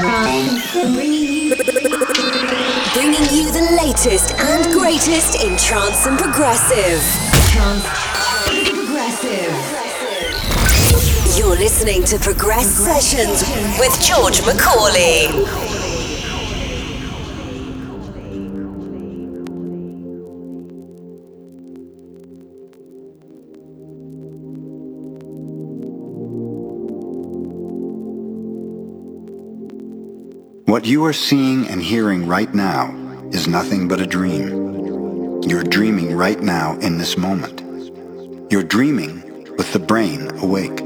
Bringing you the latest and greatest in trance and progressive. Trance and progressive. You're listening to Progress Sessions with George Macaulay. What you are seeing and hearing right now is nothing but a dream. You're dreaming right now in this moment. You're dreaming with the brain awake.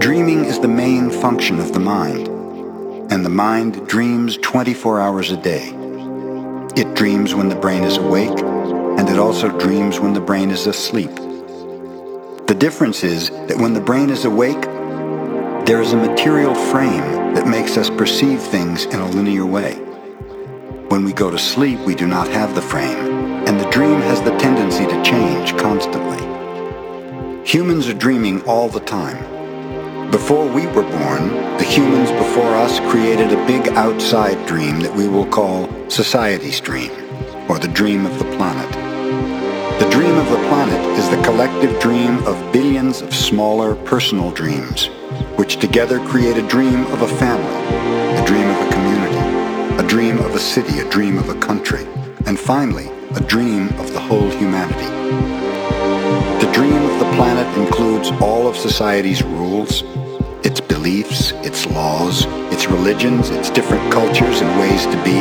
Dreaming is the main function of the mind, and the mind dreams 24 hours a day. It dreams when the brain is awake, and it also dreams when the brain is asleep. The difference is that when the brain is awake, there is a material frame that makes us perceive things in a linear way. When we go to sleep, we do not have the frame, and the dream has the tendency to change constantly. Humans are dreaming all the time. Before we were born, the humans before us created a big outside dream that we will call society's dream, or the dream of the planet. The dream of the planet is the collective dream of billions of smaller personal dreams which together create a dream of a family, a dream of a community, a dream of a city, a dream of a country, and finally, a dream of the whole humanity. The dream of the planet includes all of society's rules, its beliefs, its laws, its religions, its different cultures and ways to be,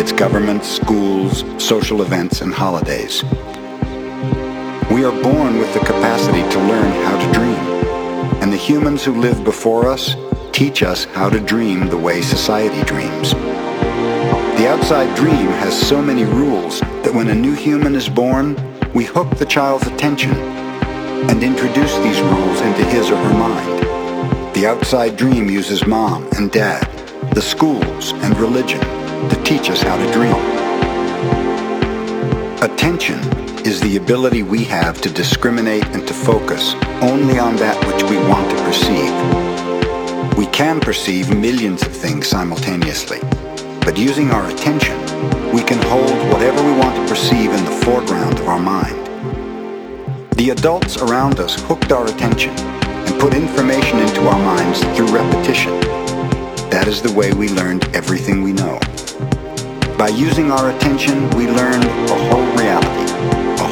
its governments, schools, social events, and holidays. We are born with the capacity to learn how to dream and the humans who lived before us teach us how to dream the way society dreams. The outside dream has so many rules that when a new human is born, we hook the child's attention and introduce these rules into his or her mind. The outside dream uses mom and dad, the schools and religion to teach us how to dream. Attention is the ability we have to discriminate and to focus only on that which we want to perceive. We can perceive millions of things simultaneously, but using our attention, we can hold whatever we want to perceive in the foreground of our mind. The adults around us hooked our attention and put information into our minds through repetition. That is the way we learned everything we know. By using our attention, we learned the whole reality,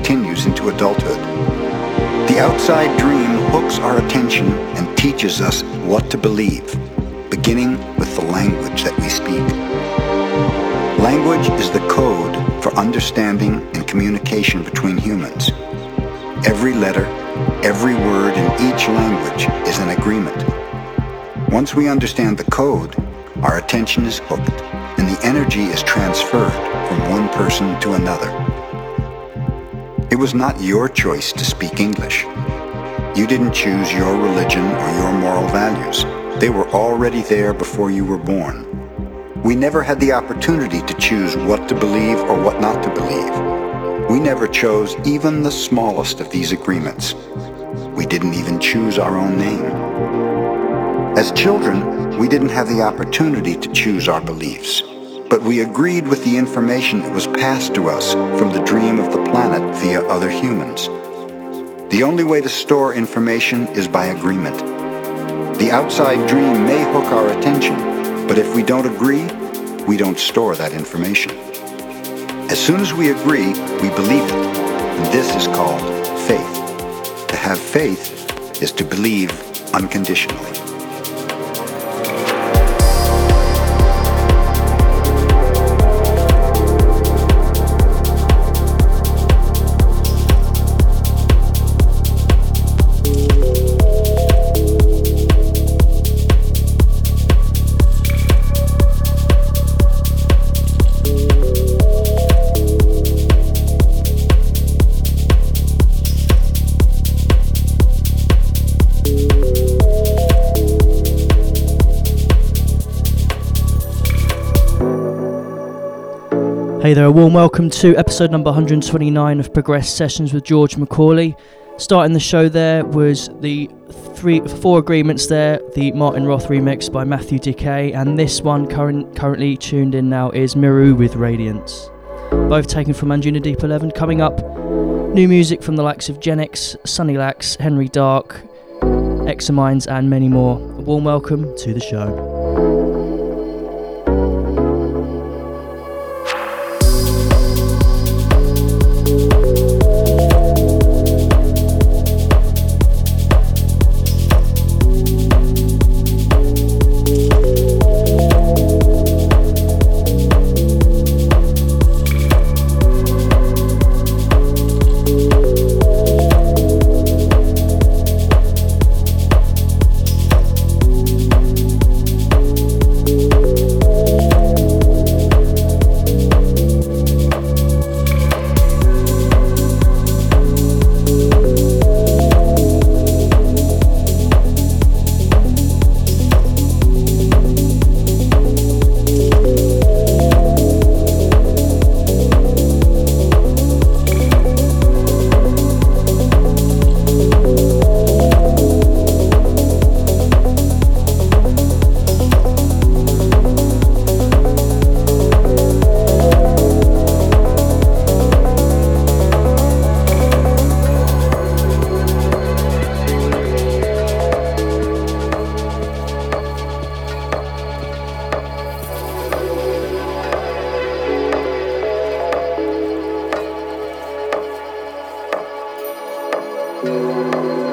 continues into adulthood. The outside dream hooks our attention and teaches us what to believe, beginning with the language that we speak. Language is the code for understanding and communication between humans. Every letter, every word in each language is an agreement. Once we understand the code, our attention is hooked and the energy is transferred from one person to another. It was not your choice to speak English. You didn't choose your religion or your moral values. They were already there before you were born. We never had the opportunity to choose what to believe or what not to believe. We never chose even the smallest of these agreements. We didn't even choose our own name. As children, we didn't have the opportunity to choose our beliefs, but we agreed with the information that was passed to us from the dream of the planet via other humans. The only way to store information is by agreement. The outside dream may hook our attention, but if we don't agree, we don't store that information. As soon as we agree, we believe it. And this is called faith. To have faith is to believe unconditionally. Hey there, a warm welcome to episode number 129 of Progress Sessions with George Macaulay. Starting the show there was the three, four agreements there, the Martin Roth remix by Matthew Dekay, and this one current, currently tuned in now is Miru with Radiance. Both taken from Anjuna Deep 11. Coming up, new music from the likes of Genix, Sunny Lax, Henry Dark, Examines, and many more. A warm welcome to the show. Música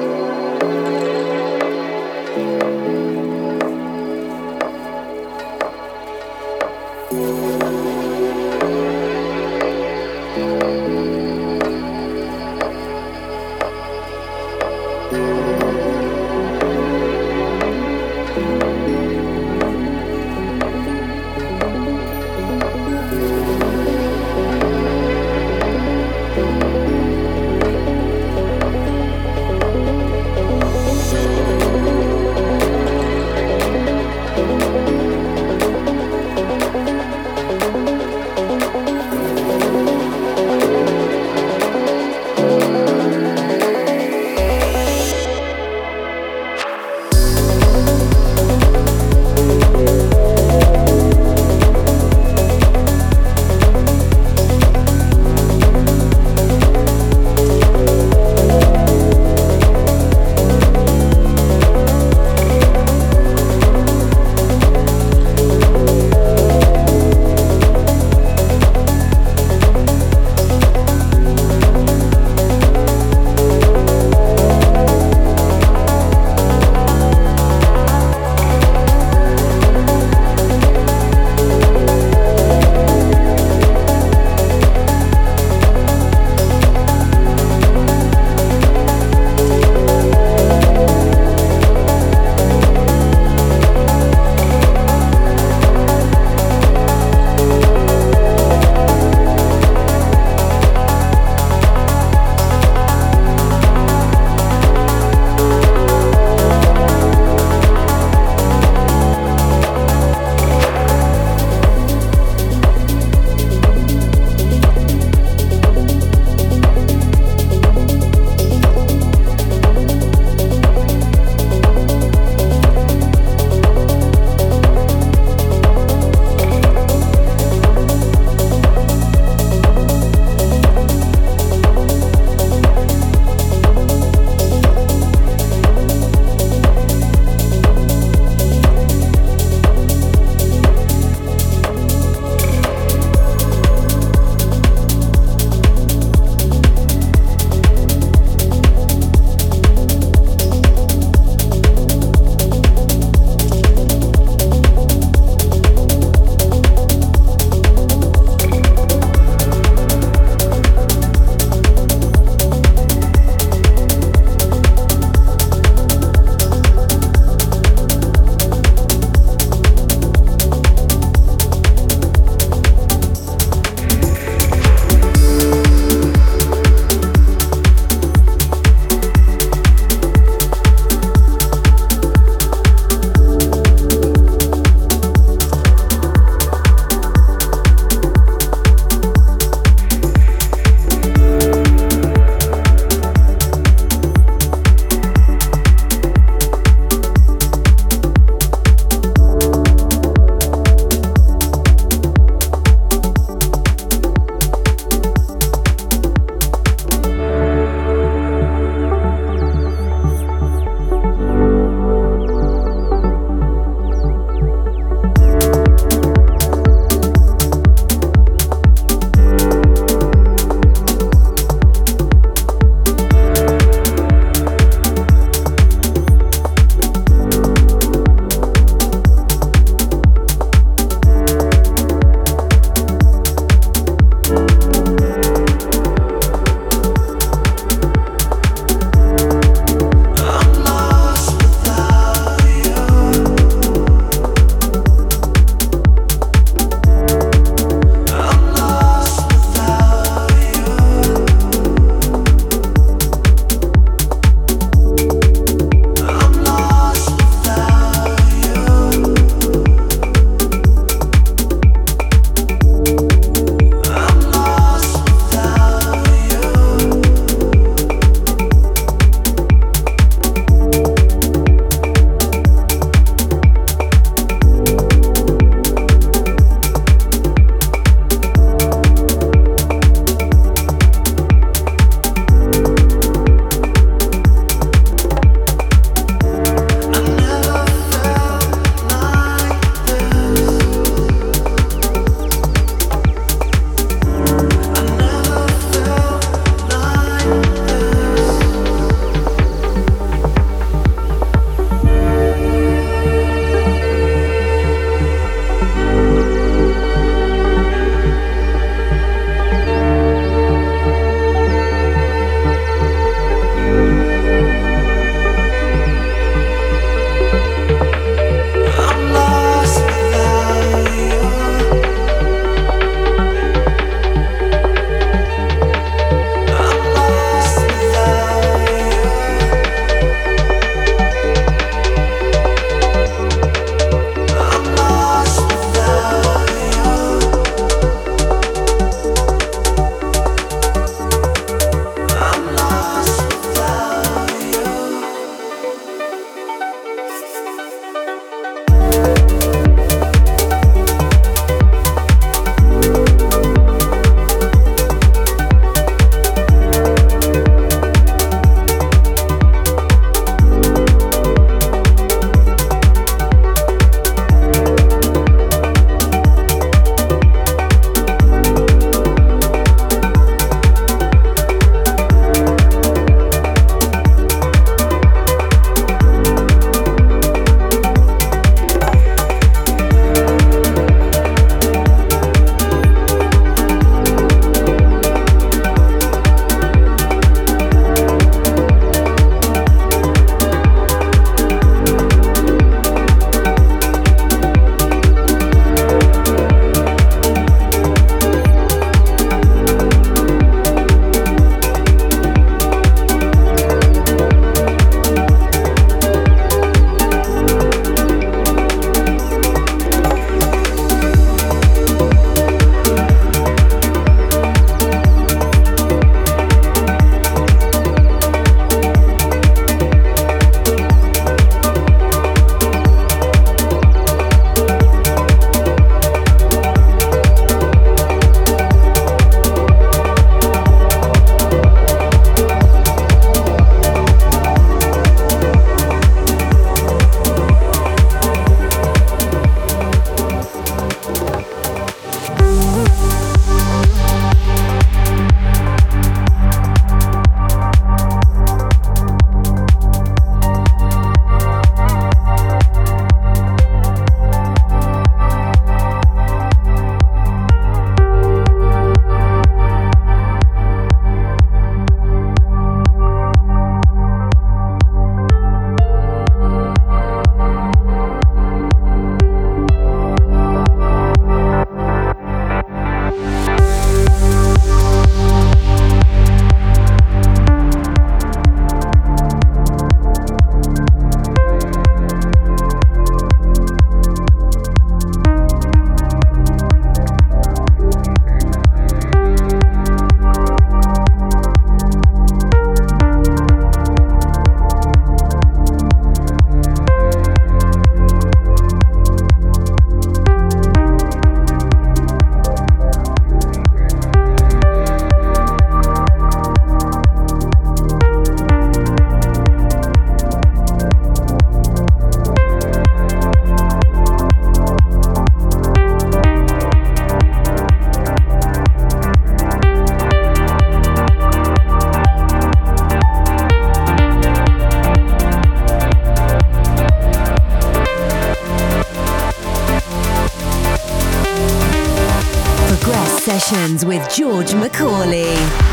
with George Macaulay.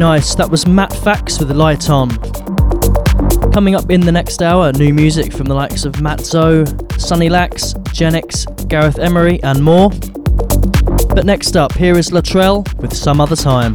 Nice. That was Matt Fax with the light on. Coming up in the next hour, new music from the likes of Matt Zo, Sunny Lax, Genix, Gareth Emery, and more. But next up, here is Latrell with Some Other Time.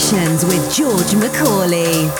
Sessions with George Macaulay.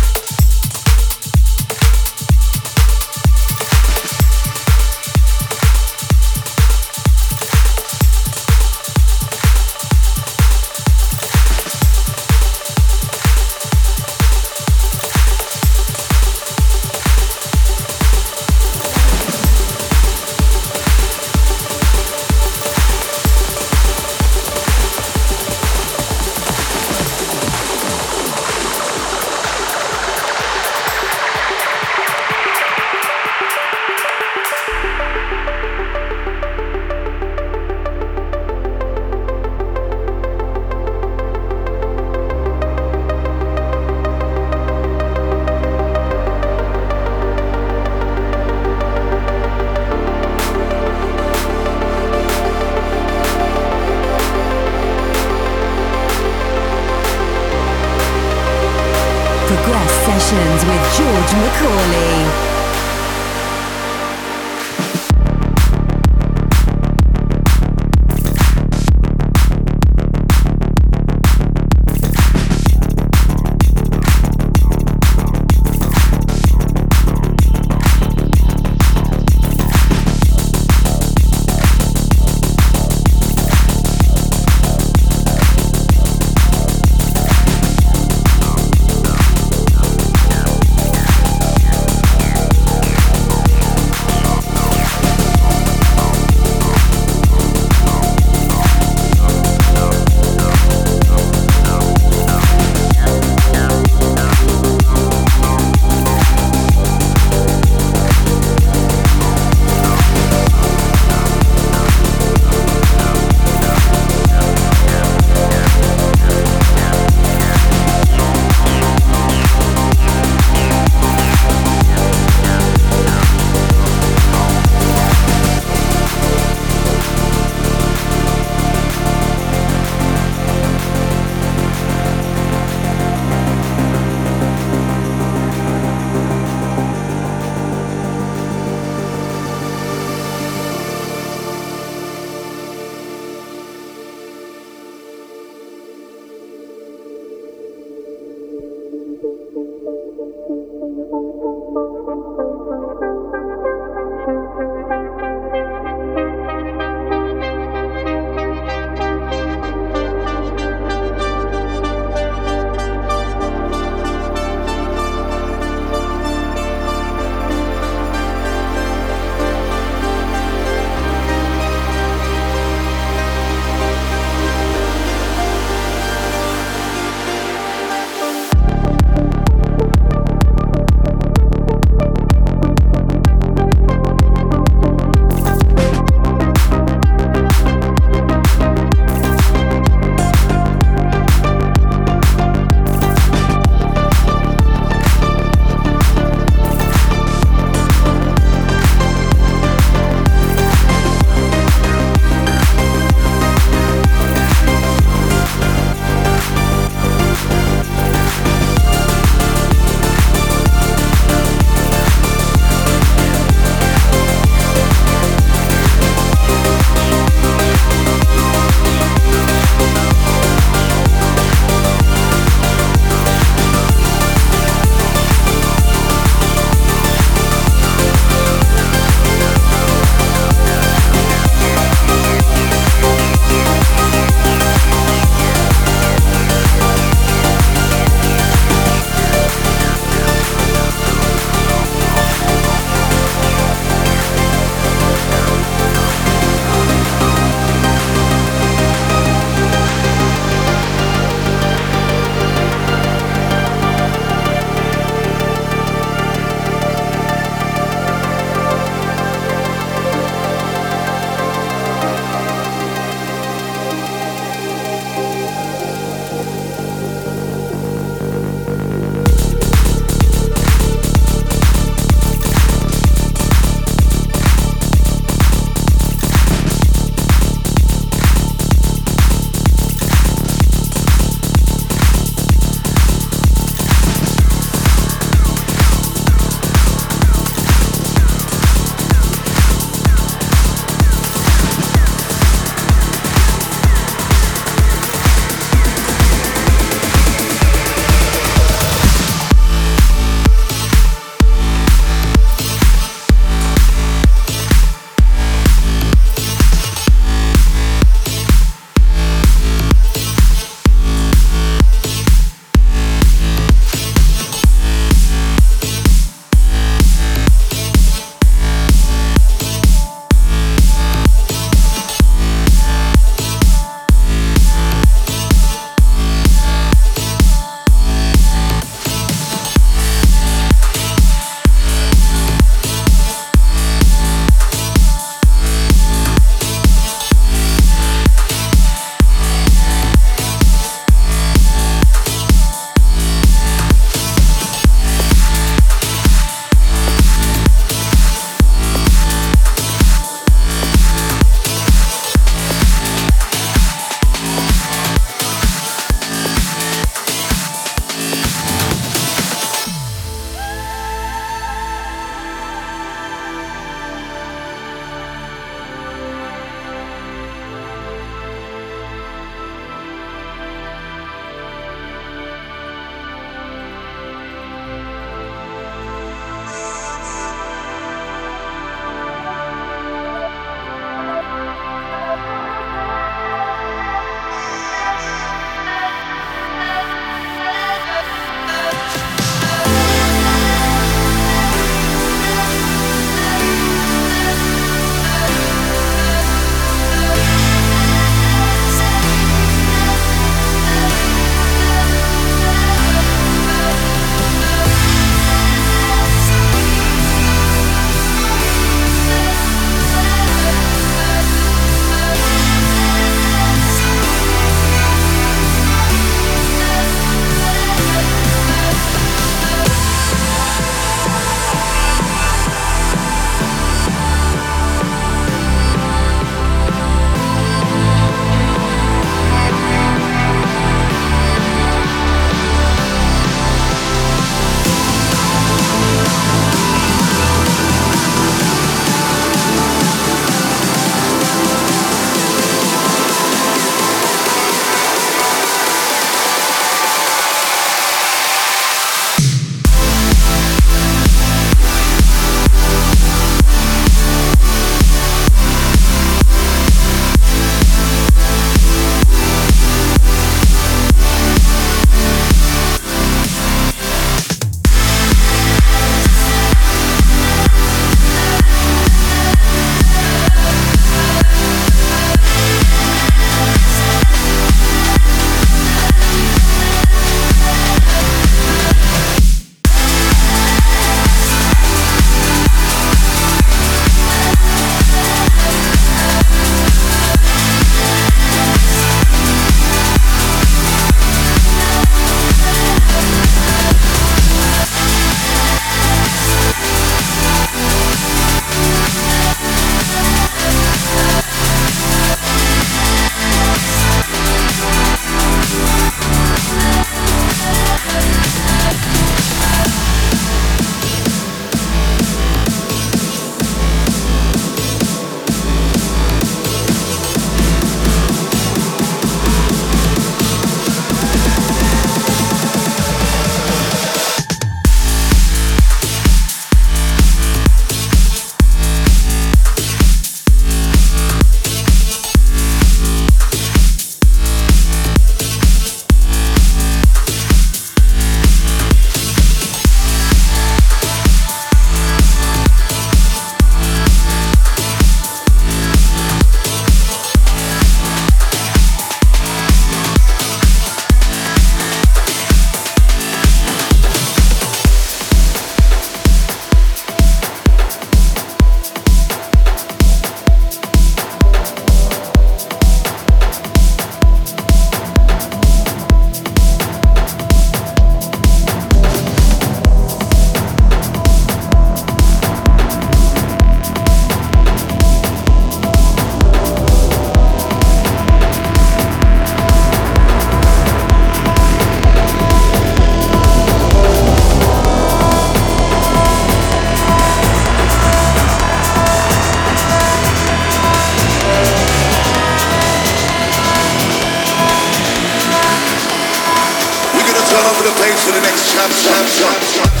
to the next chop, chop, chop, chop.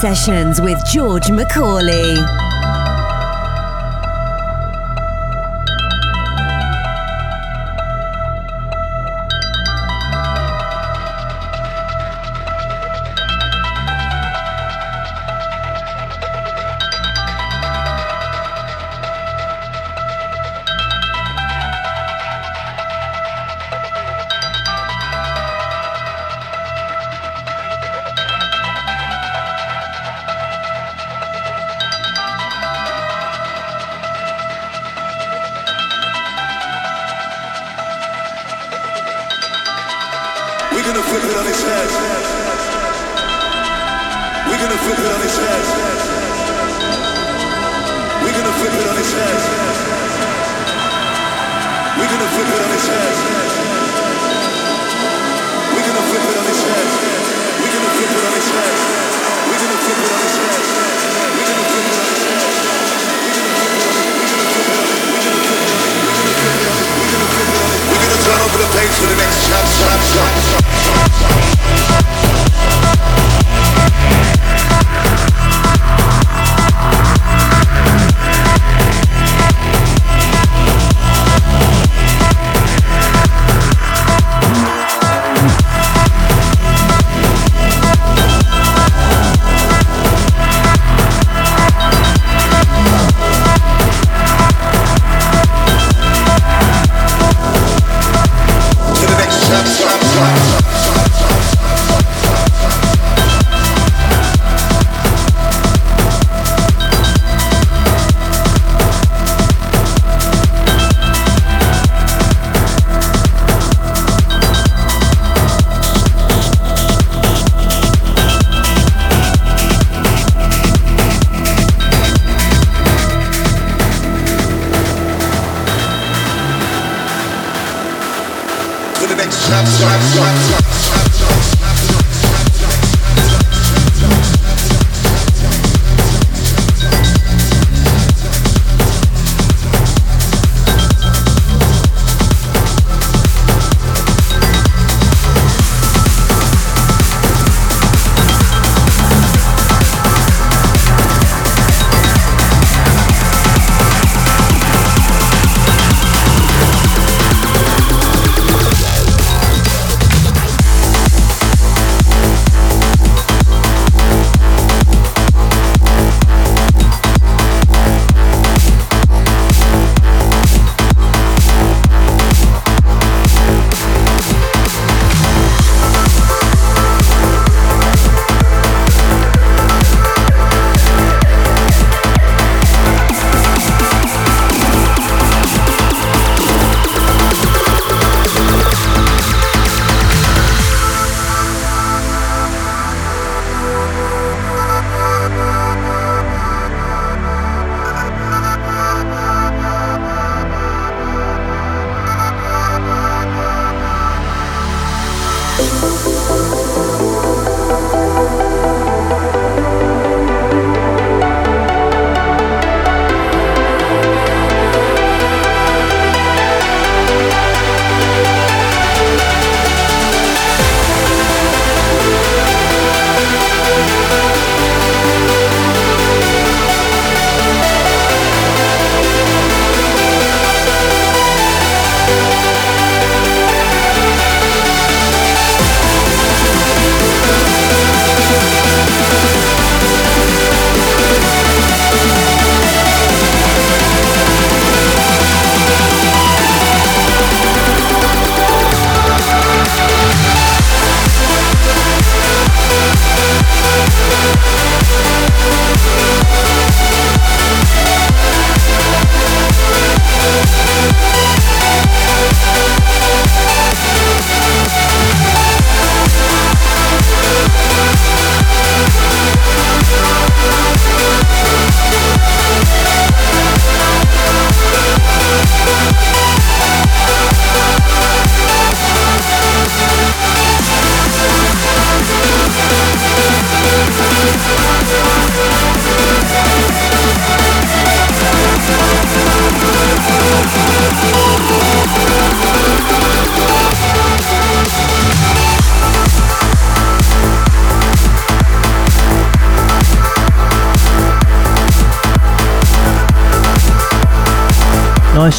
Sessions with George Macaulay.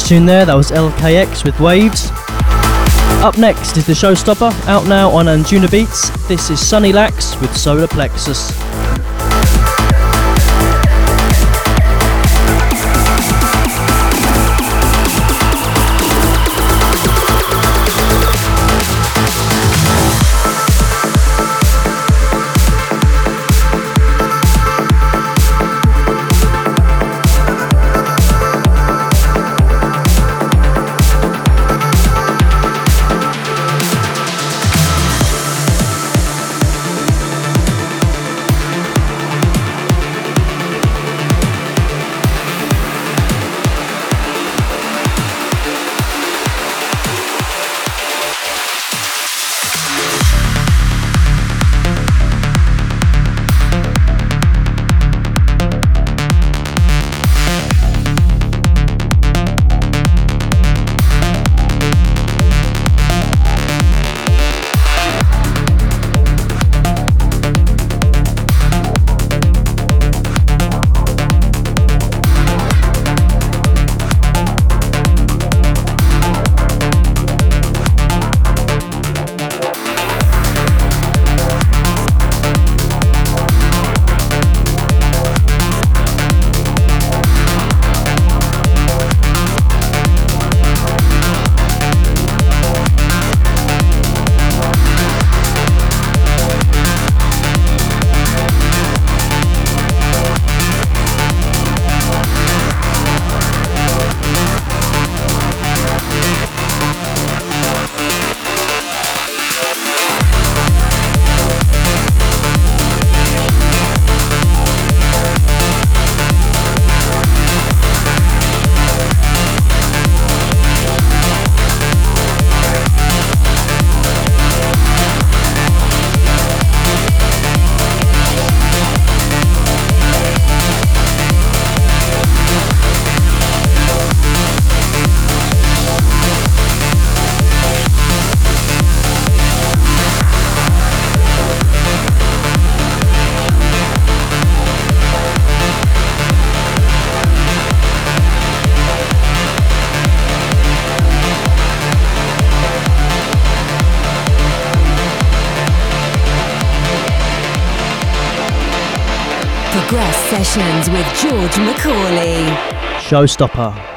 Tune there, that was LKX with Waves. Up next is the Showstopper, out now on Anjunabeats. This is Sunny Lax with Solar Plexus. Sessions with George Macaulay. Showstopper.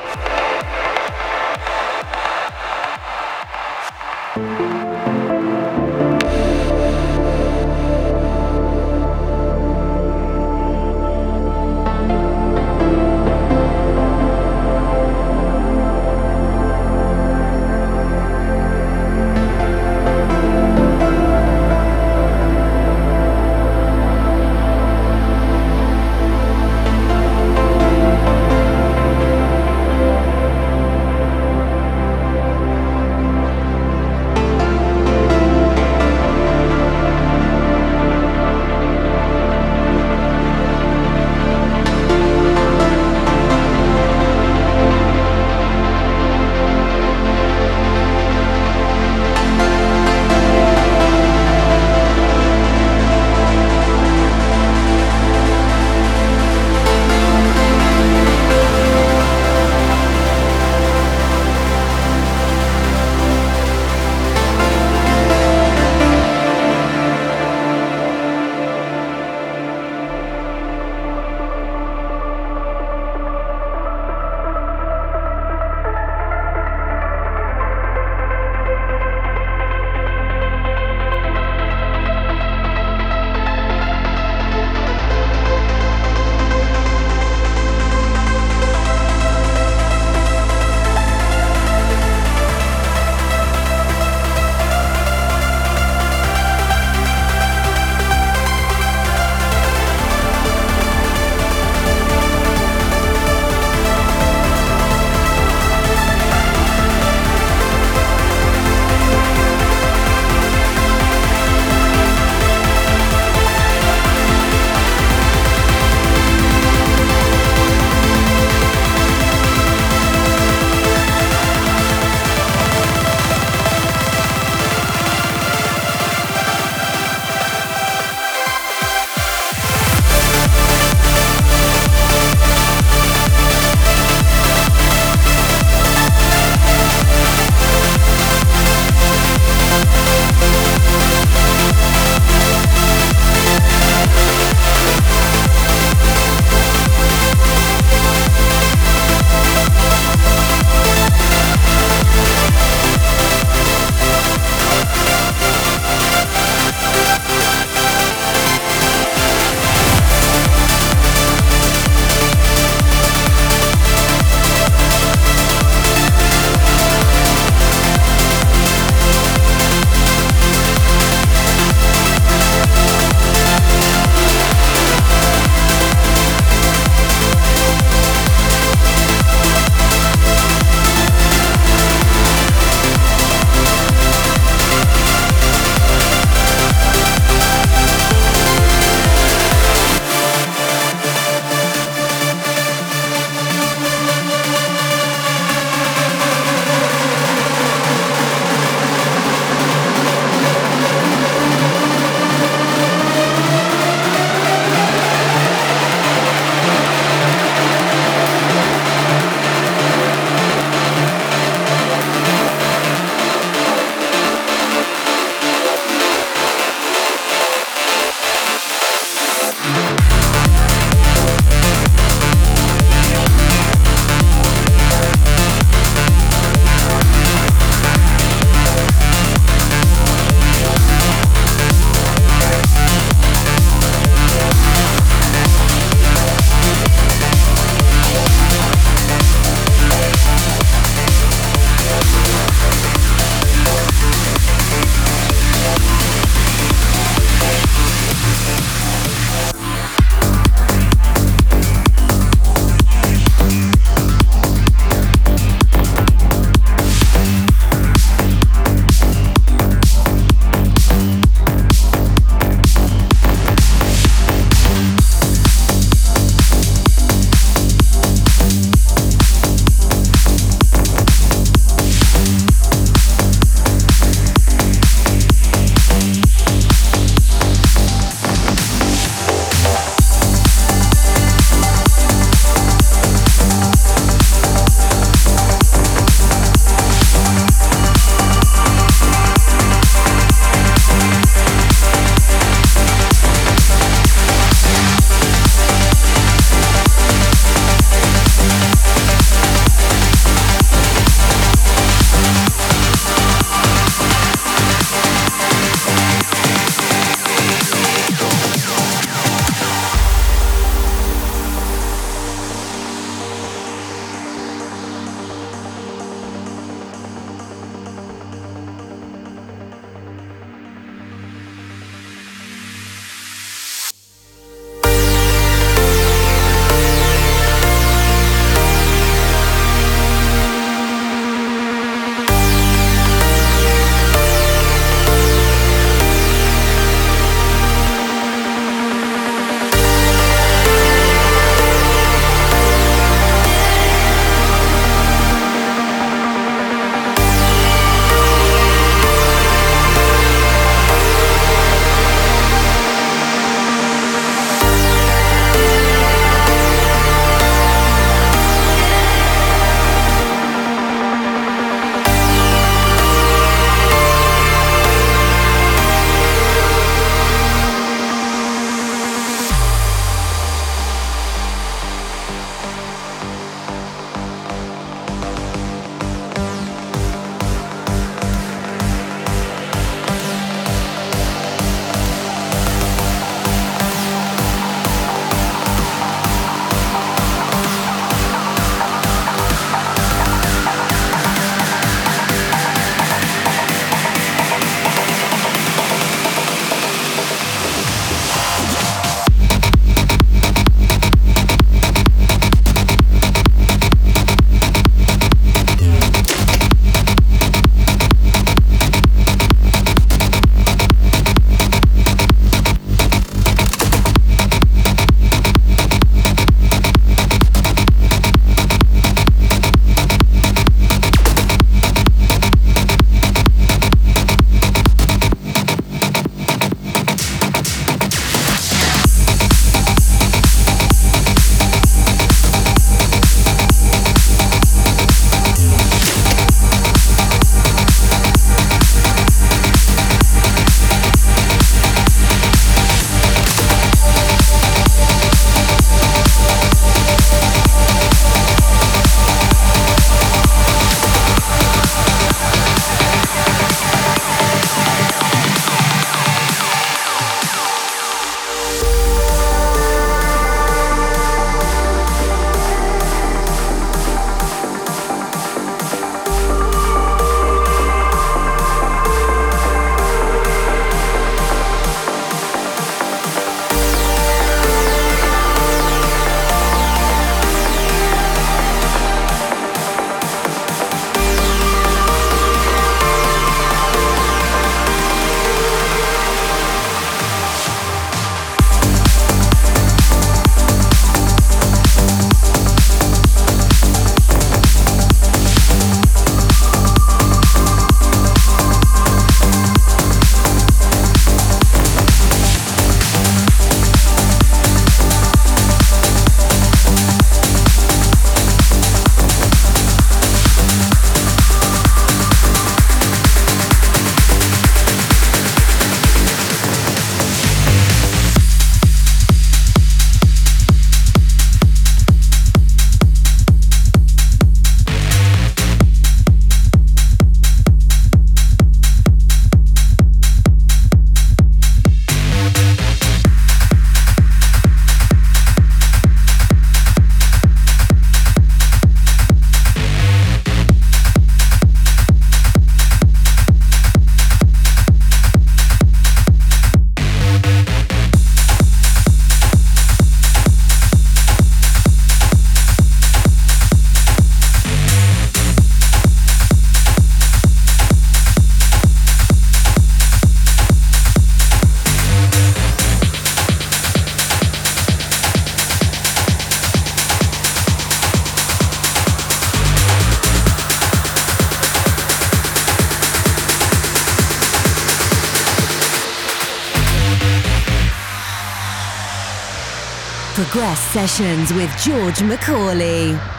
Progress Sessions with George Macaulay.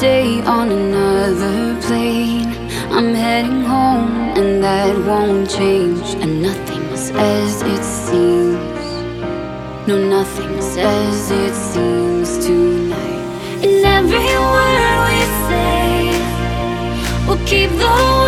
Day on another plane. I'm heading home, and that won't change. And nothing's as it seems. No, nothing's as it seems tonight. And every word we say will keep the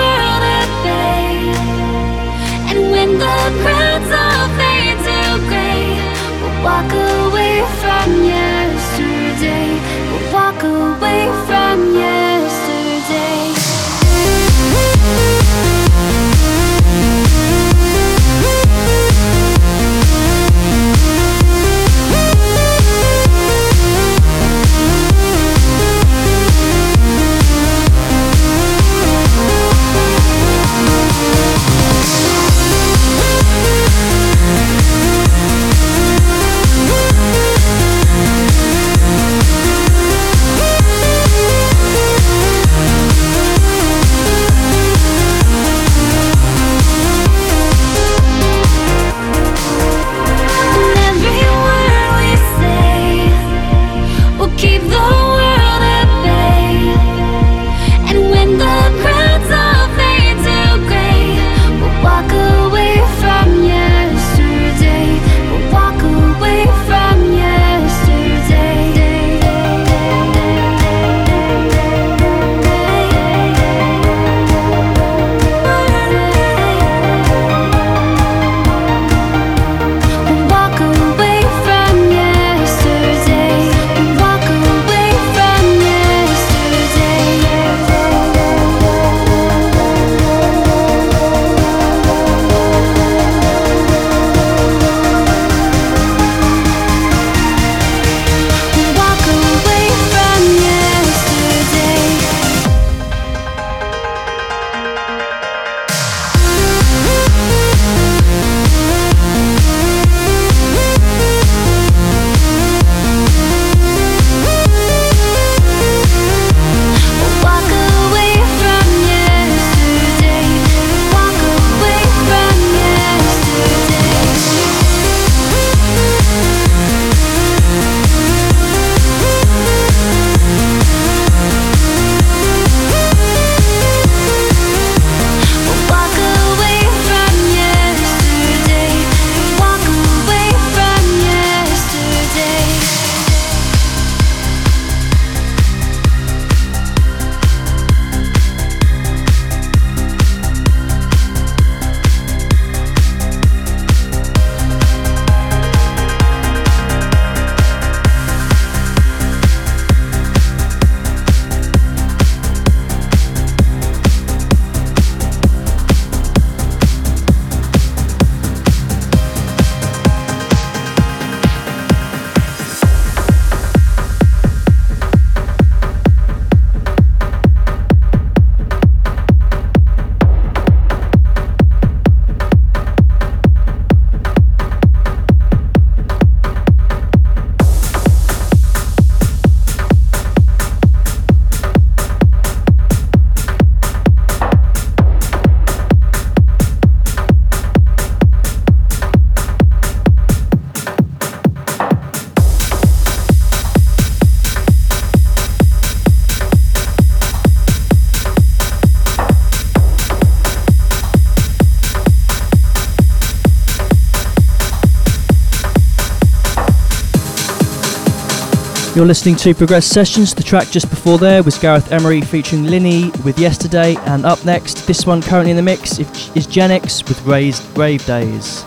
You're listening to Progress Sessions. The track just before there was Gareth Emery featuring Linny with Yesterday, and up next, this one currently in the mix is Genix with Raised Rave Days.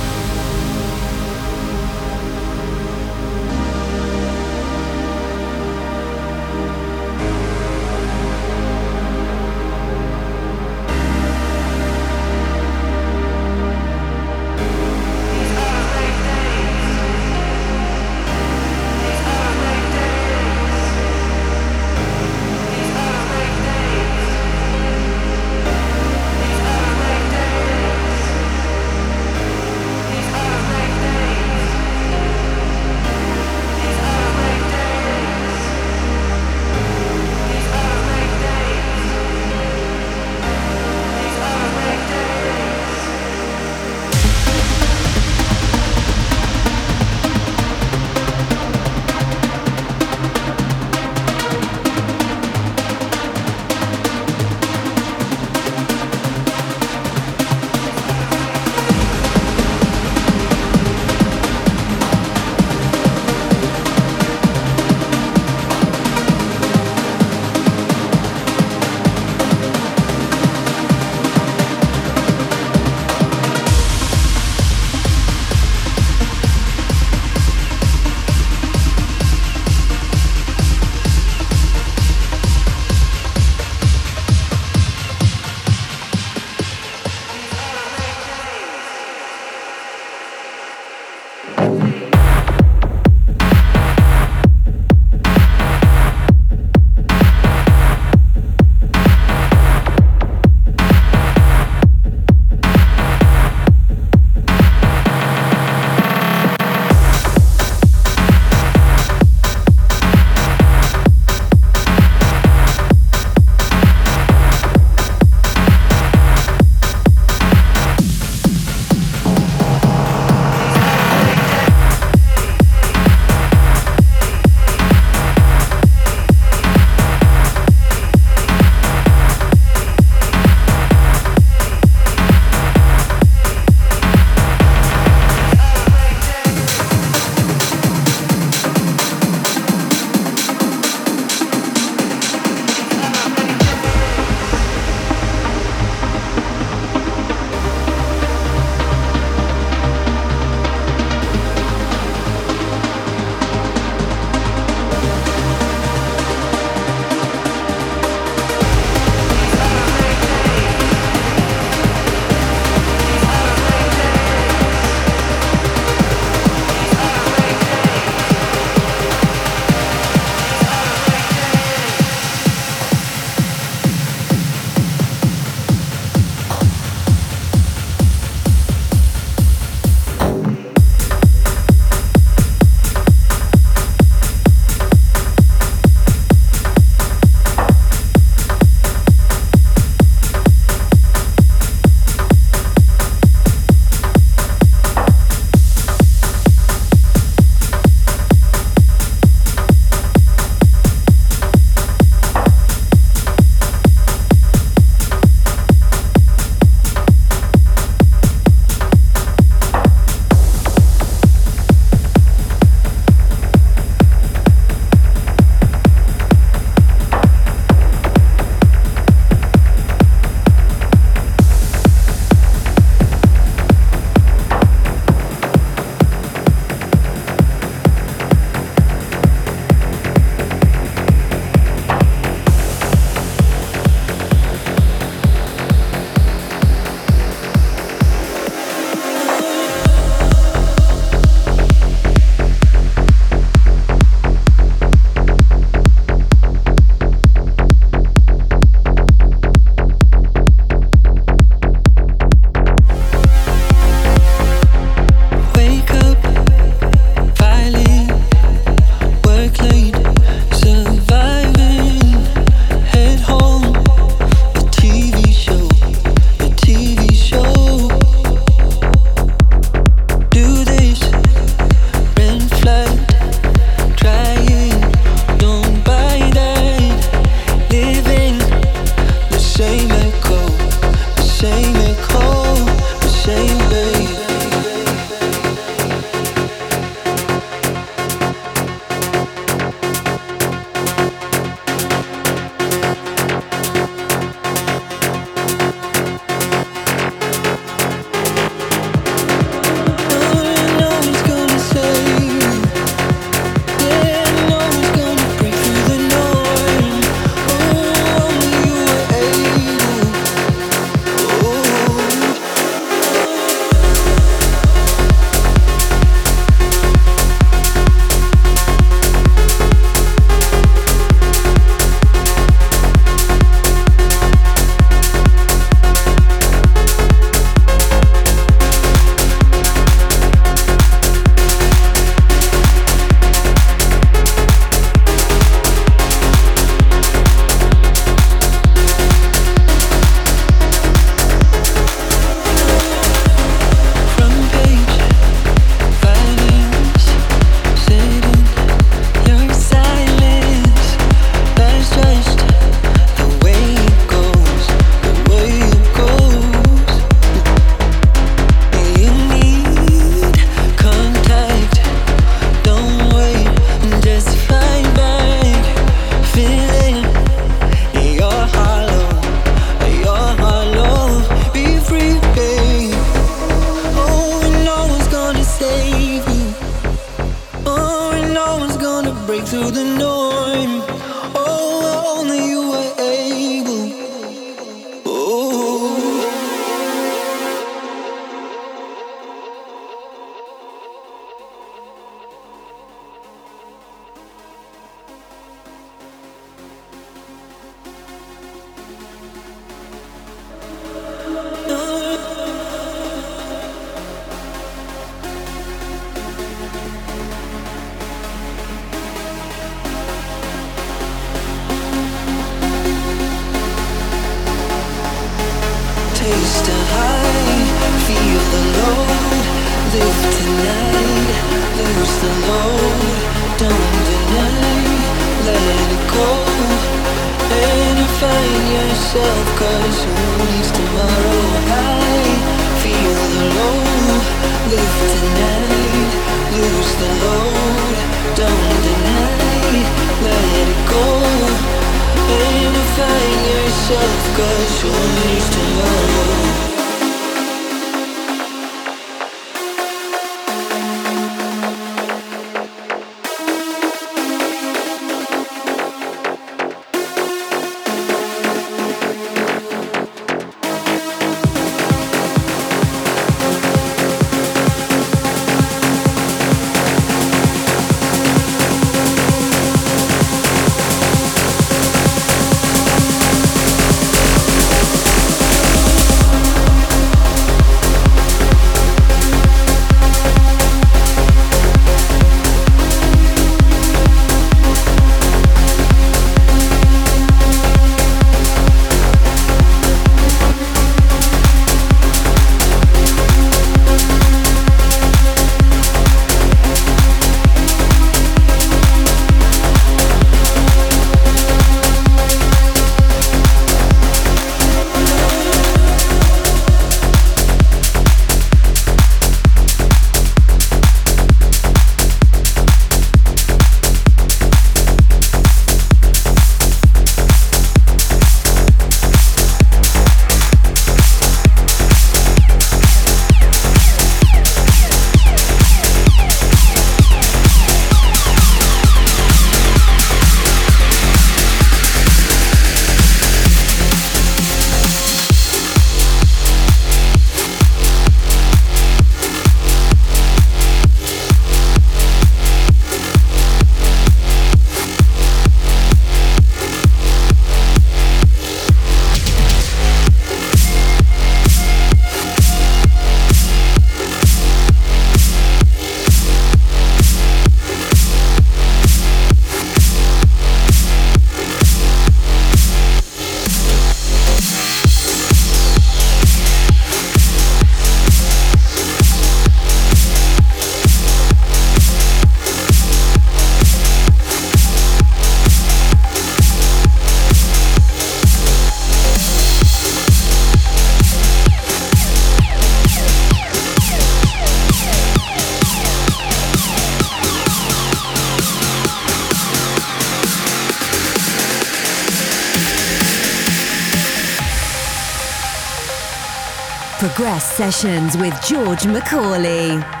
Progress Sessions with George Macaulay.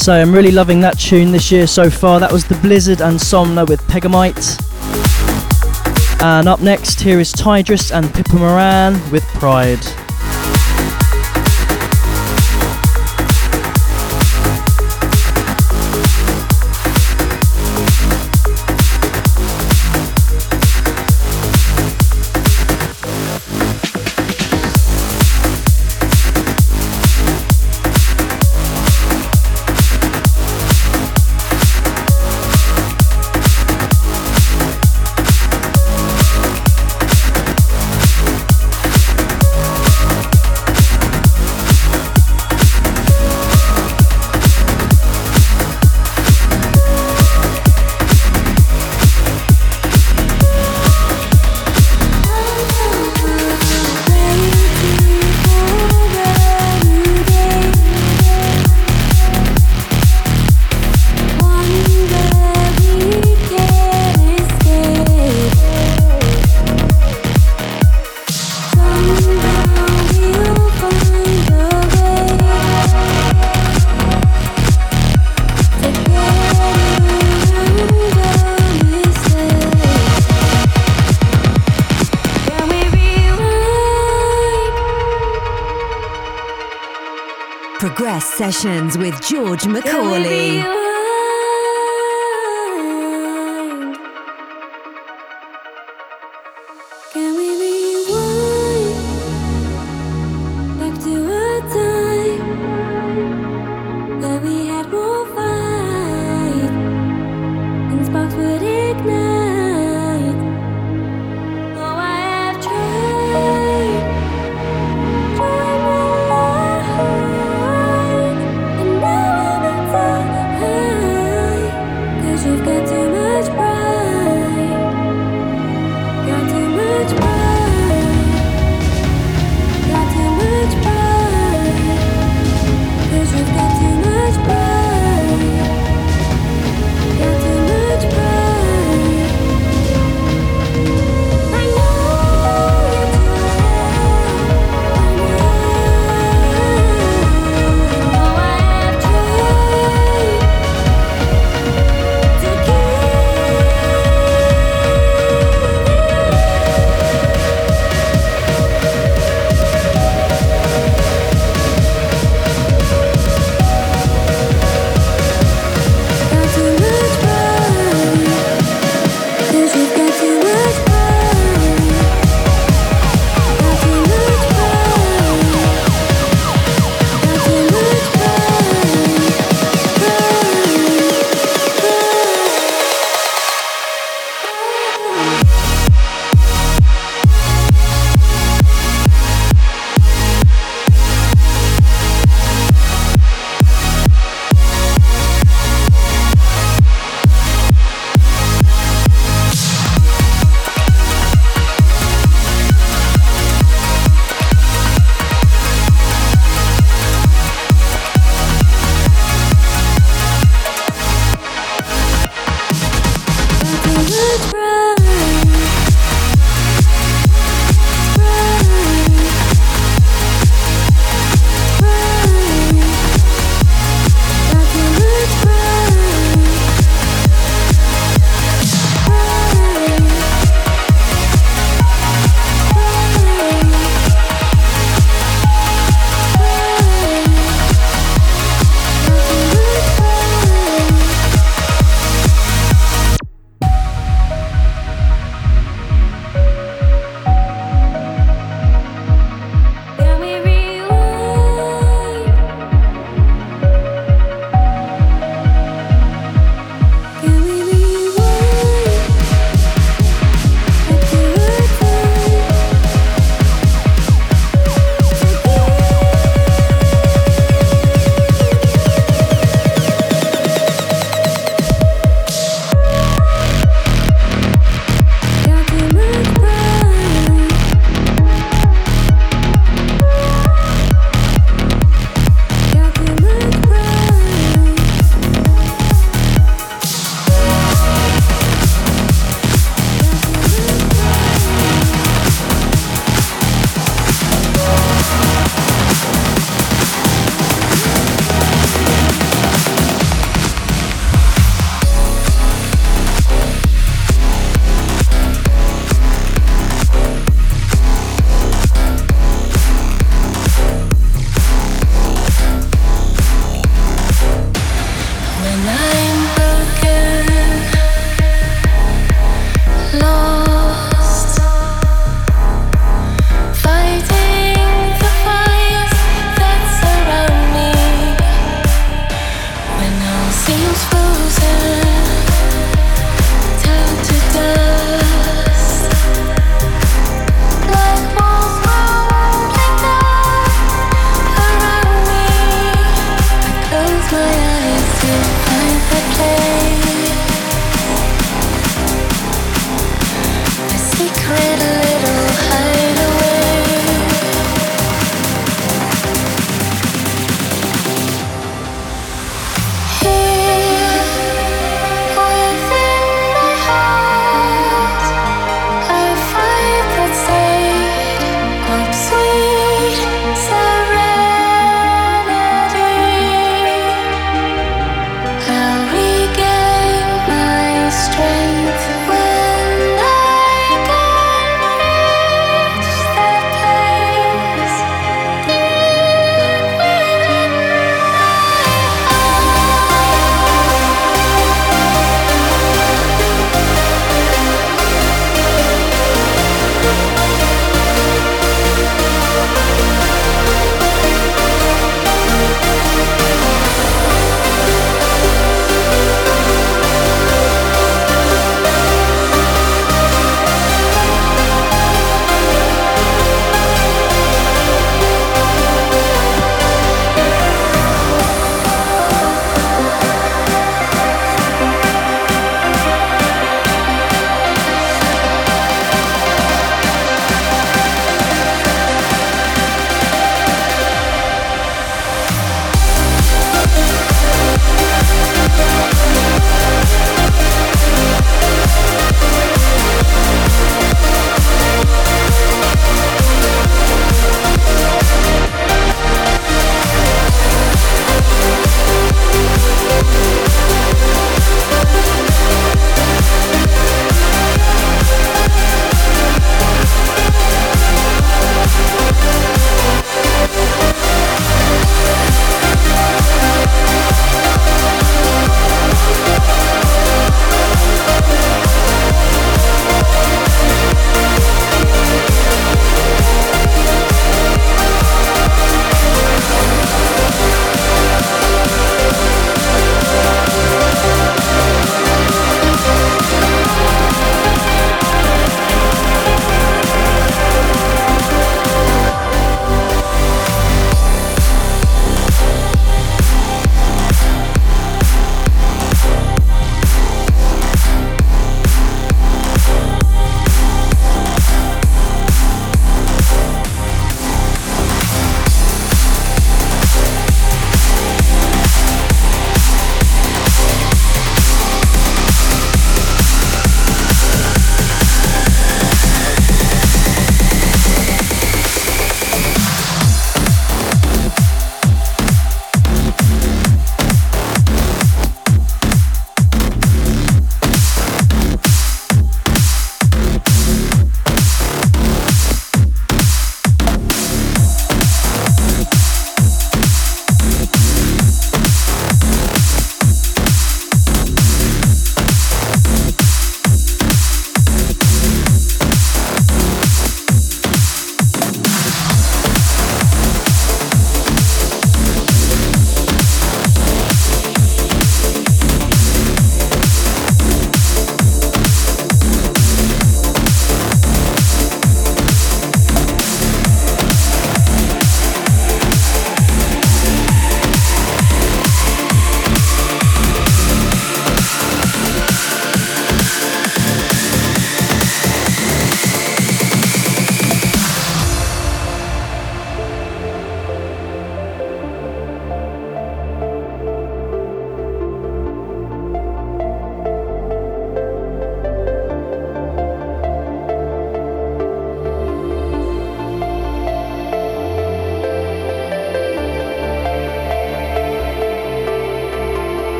Say, I'm really loving that tune this year so far. That was The Blizzard and Somna with Pegamite. And up next, here is Tidris and Pippa Moran with Pride.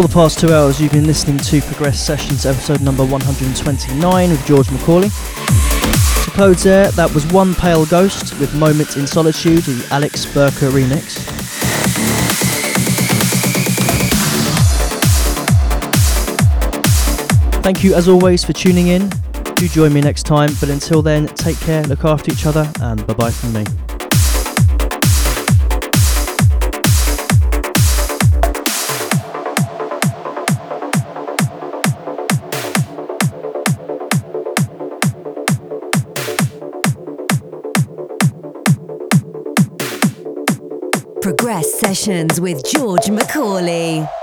For the past two hours, you've been listening to Progress Sessions episode number 129 with George Macaulay. To close there, that was One Pale Ghost with Moment in Solitude, the Alex Burker remix. Thank you as always for tuning in. Do join me next time, but until then, take care, look after each other, and bye bye from me. Sessions with George Macaulay.